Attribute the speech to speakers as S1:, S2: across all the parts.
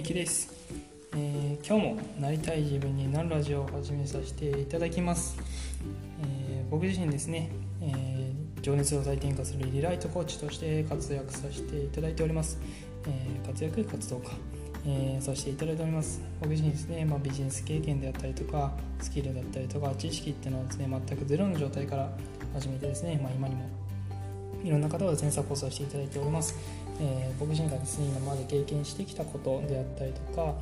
S1: ゆきです、えー、今日もなりたい自分になるラジオを始めさせていただきます、えー、僕自身ですね、えー、情熱を再転化するリライトコーチとして活躍させていただいております、え活躍活動家。えー、させていただいております。僕自身ですね、まあ、ビジネス経験であったりとかスキルだったりとか知識っていうのはですね全くゼロの状態から始めてですね、まあ、今にもいろんな方をですねサポートさせていただいております、えー、僕自身がですね今まで経験してきたことであったりとか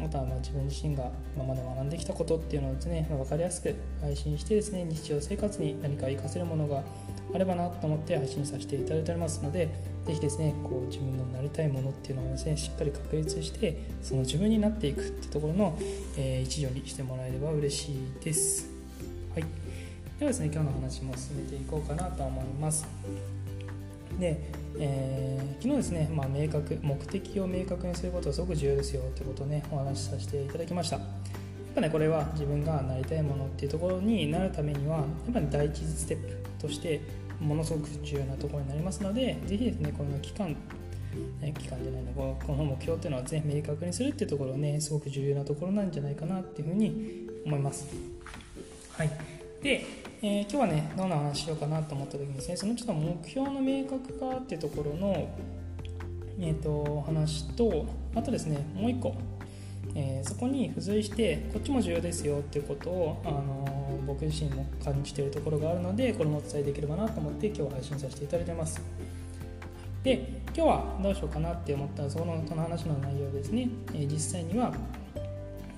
S1: またはま自分自身が今まで学んできたことっていうのをですね分かりやすく配信してですね日常生活に何か活かせるものがあればなと思って配信させていただいておりますので是非ですねこう自分のなりたいものっていうのをですねしっかり確立してその自分になっていくってところの、えー、一助にしてもらえれば嬉しいです。はい。ではですね今日の話も進めていこうかなと思います。で、えー、昨日ですね、まあ、明確目的を明確にすることはすごく重要ですよということをねお話しさせていただきました。やっぱねこれは自分がなりたいものっていうところになるためにはやっぱり第一ステップとしてものすごく重要なところになりますのでぜひですねこの期間期間じゃないのこの目標っていうのは全明確にするっていうところねすごく重要なところなんじゃないかなっていうふうに思います。はい。で、えー、今日はねどんな話しようかなと思った時にですねそのちょっと目標の明確化っていうところのえーと、話とあとですねもう一個、えー、そこに付随してこっちも重要ですよっていうことを、あの僕自身も感じているところがあるのでこれもお伝えできればなと思って今日は配信させていただいてます。で今日はどうしようかなって思ったそのその話の内容ですね、えー、実際には、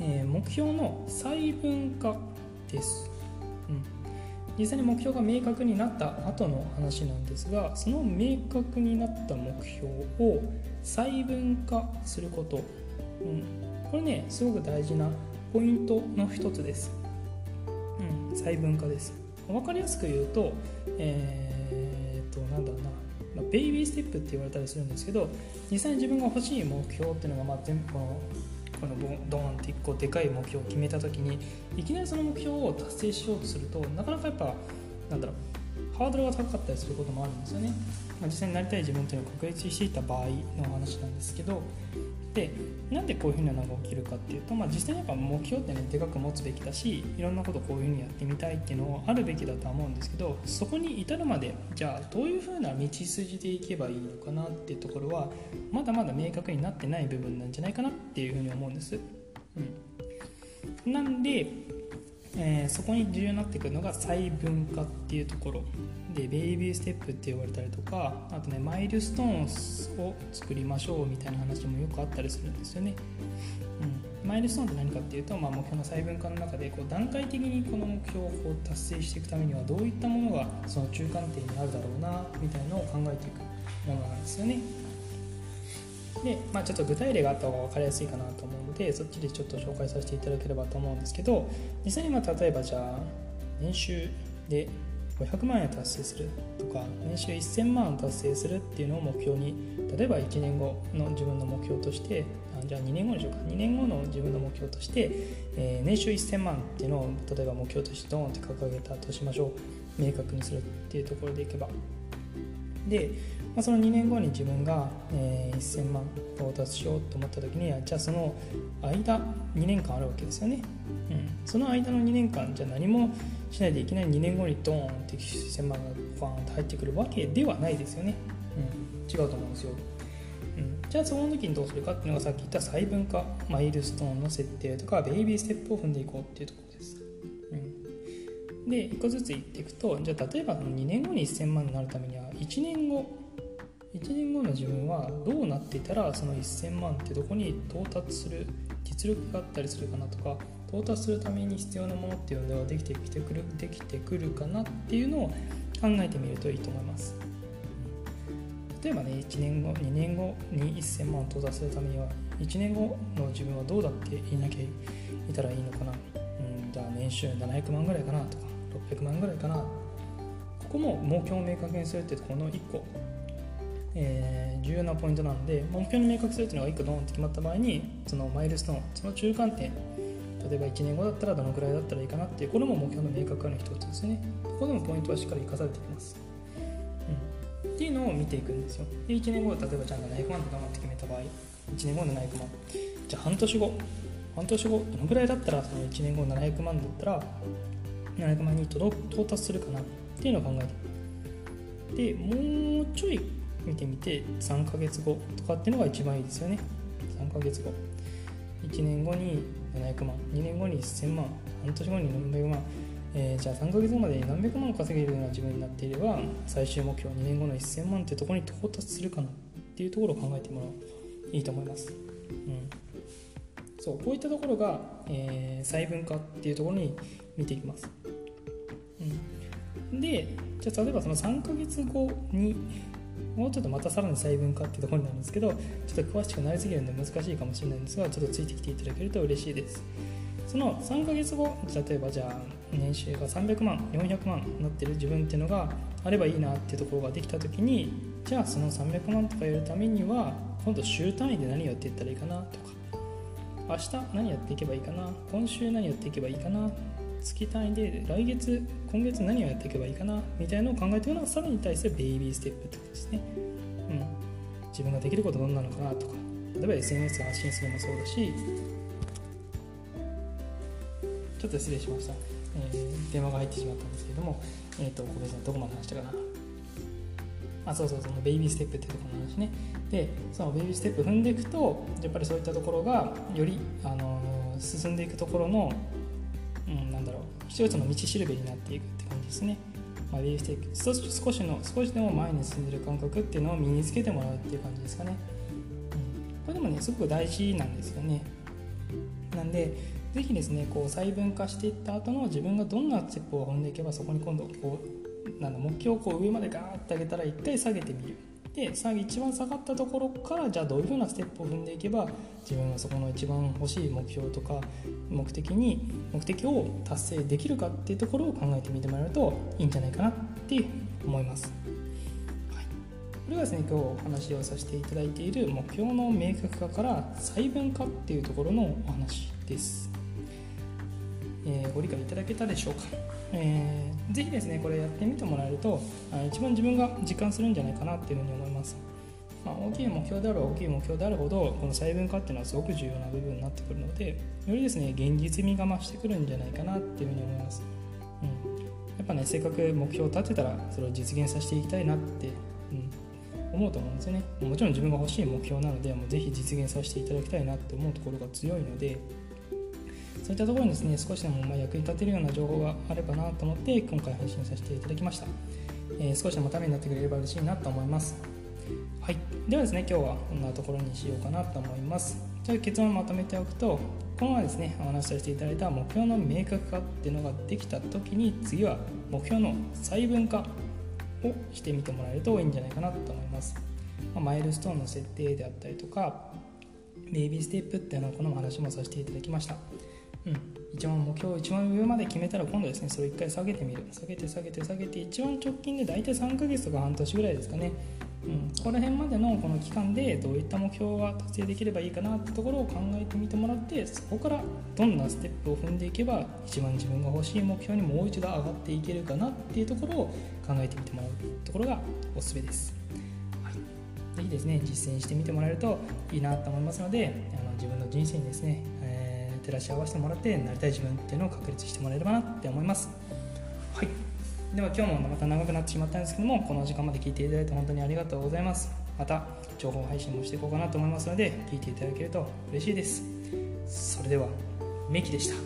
S1: え、目標の細分化です、うん、実際に目標が明確になった後の話なんですがその明確になった目標を細分化すること、うん、これねすごく大事なポイントの一つです。うん、細分化です。分かりやすく言うとえー、っとなんだろうな。まベイビーステップって言われたりするんですけど実際に自分が欲しい目標っていうのが、まあ、全部このこのドーンって1個でかい目標を決めた時にいきなりその目標を達成しようとするとなかなかやっぱなんだろうハードルが高かったりすることもあるんですよね、まあ、実際になりたい自分というのを確立していた場合の話なんですけどでなんでこういうふうなのが起きるかっていうと、まあ、実際にやっぱ目標ってねでかく持つべきだしいろんなことこういうふうにやってみたいっていうのはあるべきだとは思うんですけどそこに至るまでじゃあどういうふうな道筋でいけばいいのかなっていうところはまだまだ明確になってない部分なんじゃないかなっていうふうに思うんです。うん、なんでえー、そこに重要になってくるのが細分化っていうところ。でベイビーステップって言われたりとかあとねマイルストーンを作りましょうみたいな話もよくあったりするんですよね、うん、マイルストーンって何かっていうと、まあ、目標の細分化の中でこう段階的にこの目標を達成していくためにはどういったものがその中間点にあるだろうなみたいなのを考えていくものなんですよね。で、まあ、ちょっと具体例があった方が分かりやすいかなと思うのでそっちでちょっと紹介させていただければと思うんですけど実際にま例えばじゃあ年収で500万円達成するとか年収1000万達成するっていうのを目標に例えば1年後の自分の目標としてあじゃあ2年後でしょうか。2年後の自分の目標として、えー、年収1000万っていうのを例えば目標としてドーンって掲げたとしましょう。明確にするっていうところでいけば。でまあ、その2年後に自分が、えー、1000万到達しようと思った時にはじゃあその間2年間あるわけですよね、うん、その間の2年間じゃ何もしないでいきなり2年後にドーンって1000万がバーンと入ってくるわけではないですよね、うん、違うと思うんですよ、うん、じゃあその時にどうするかっていうのがさっき言った細分化マイルストーンの設定とかベイビーステップを踏んでいこうっていうところです、うん、で1個ずつ言っていくとじゃあ例えば2年後に1000万になるためには1年後1年後の自分はどうなっていたらその1000万ってどこに到達する実力があったりするかなとか到達するために必要なものっていうのはできてきてくるできてくるかなっていうのを考えてみるといいと思います。例えばね1年後2年後に1000万到達するためには1年後の自分はどうだっていなきゃいたらいいのかな、うん、じゃあ年収700万ぐらいかなとか。600万ぐらいかな。ここも目標を明確にするってとこの1個。えー、重要なポイントなので目標に明確するっていうのが1個ドーンって決まった場合にそのマイルストーンその中間点例えば1年後だったらどのくらいだったらいいかなっていうこれも目標の明確化の一つですね。ここでもポイントはしっかり生かされてきます、うん、っていうのを見ていくんですよ。で1年後例えばじゃあ700万って頑張って決めた場合1年後700万。じゃあ半年後。半年後どのぐらいだったらその1年後700万だったら700万に到達するかなっていうのを考えて。でもうちょい見てみて3ヶ月後とかっていうのが一番いいですよね。3ヶ月後。1年後に700万。2年後に1000万。半年後に何百万。えー、じゃあ3ヶ月後まで何百万稼げるような自分になっていれば最終目標2年後の1000万ってところに到達するかなっていうところを考えてもらう。いいと思います、うん、そうこういったところが、えー、細分化っていうところに見ていきます、でじゃあ例えばその3ヶ月後にもうちょっとまたさらに細分化っていうところになるんですけどちょっと詳しくなりすぎるので難しいかもしれないんですがちょっとついてきていただけると嬉しいです。その3ヶ月後例えばじゃあ年収が300万400万になってる自分っていうのがあればいいなっていうところができた時にじゃあその300万とかやるためには今度週単位で何やっていったらいいかなとか明日何やっていけばいいかな今週何やっていけばいいかな月単位で来月今月何をやっていけばいいかなみたいなのを考えていくのはさらに対してベイビーステップってことですね、うん、自分ができることどんなのかなとか。例えば SNS 発信するもそうだし。ちょっと失礼しました、えー、電話が入ってしまったんですけれども、えっ、ー、と小部さんどこまで話したかな。あそうそうそのベイビーステップっていうところの話ね。でそのベイビーステップ踏んでいくとやっぱりそういったところがより、あの、進んでいくところの、うん、なんだろう。一つの道しるべになっていくって感じですね、まあ、ベイビーステップ少しの少しでも前に進んでる感覚っていうのを身につけてもらうっていう感じですかね、うん、これでもねすごく大事なんですよね。なんでぜひですねこう細分化していった後の自分がどんなステップを踏んでいけばそこに今度こうなんだ目標をこう上までガーッて上げたら1回下げてみる。で一番下がったところからじゃあどういうふうなステップを踏んでいけば自分はそこの一番欲しい目標とか目的に目的を達成できるかっていうところを考えてみてもらえるといいんじゃないかなって思います。はい、これがですね今日お話をさせていただいている目標の明確化から細分化っていうところのお話です。えー、ご理解いただけたでしょうか、えー、ぜひですねこれやってみてもらえると一番自分が実感するんじゃないかなっていうふうに思います、まあ、大きい目標である大きい目標であるほどこの細分化っていうのはすごく重要な部分になってくるのでよりですね現実味が増してくるんじゃないかなっていうふうに思います、うん、やっぱねせっかく目標を立てたらそれを実現させていきたいなって、うん、思うと思うんですよね。もちろん自分が欲しい目標なのでもうぜひ実現させていただきたいなって思うところが強いのでそういったところにですね少しでもま役に立てるような情報があればなと思って今回配信させていただきました、えー、少しでもためになってくれれば嬉しいなと思います。はい。ではですね今日はこんなところにしようかなと思います。じゃあ結論をまとめておくとこのままですねお話しさせていただいた目標の明確化っていうのができた時に次は目標の細分化をしてみてもらえるといいんじゃないかなと思います、まあ、マイルストーンの設定であったりとかベイビーステップっていうのをこのお話もさせていただきました、一番目標一番上まで決めたら今度ですねそれを1回下げてみる。下げて下げて下げて一番直近で大体3ヶ月とか半年ぐらいですかね、うん、ここら辺までのこの期間でどういった目標が達成できればいいかなってところを考えてみてもらってそこからどんなステップを踏んでいけば一番自分が欲しい目標にもう一度上がっていけるかなっていうところを考えてみてもらうところがおすすめです。はい、ぜひですね実践してみてもらえるといいなと思いますのであの自分の人生にですね照らし合わせてもらってなりたい自分っていうのを確立してもらえればなって思います。はい。では今日もまた長くなってしまったんですけどもこの時間まで聞いていただいて本当にありがとうございます。また情報配信もしていこうかなと思いますので聞いていただけると嬉しいです。それではメキでした。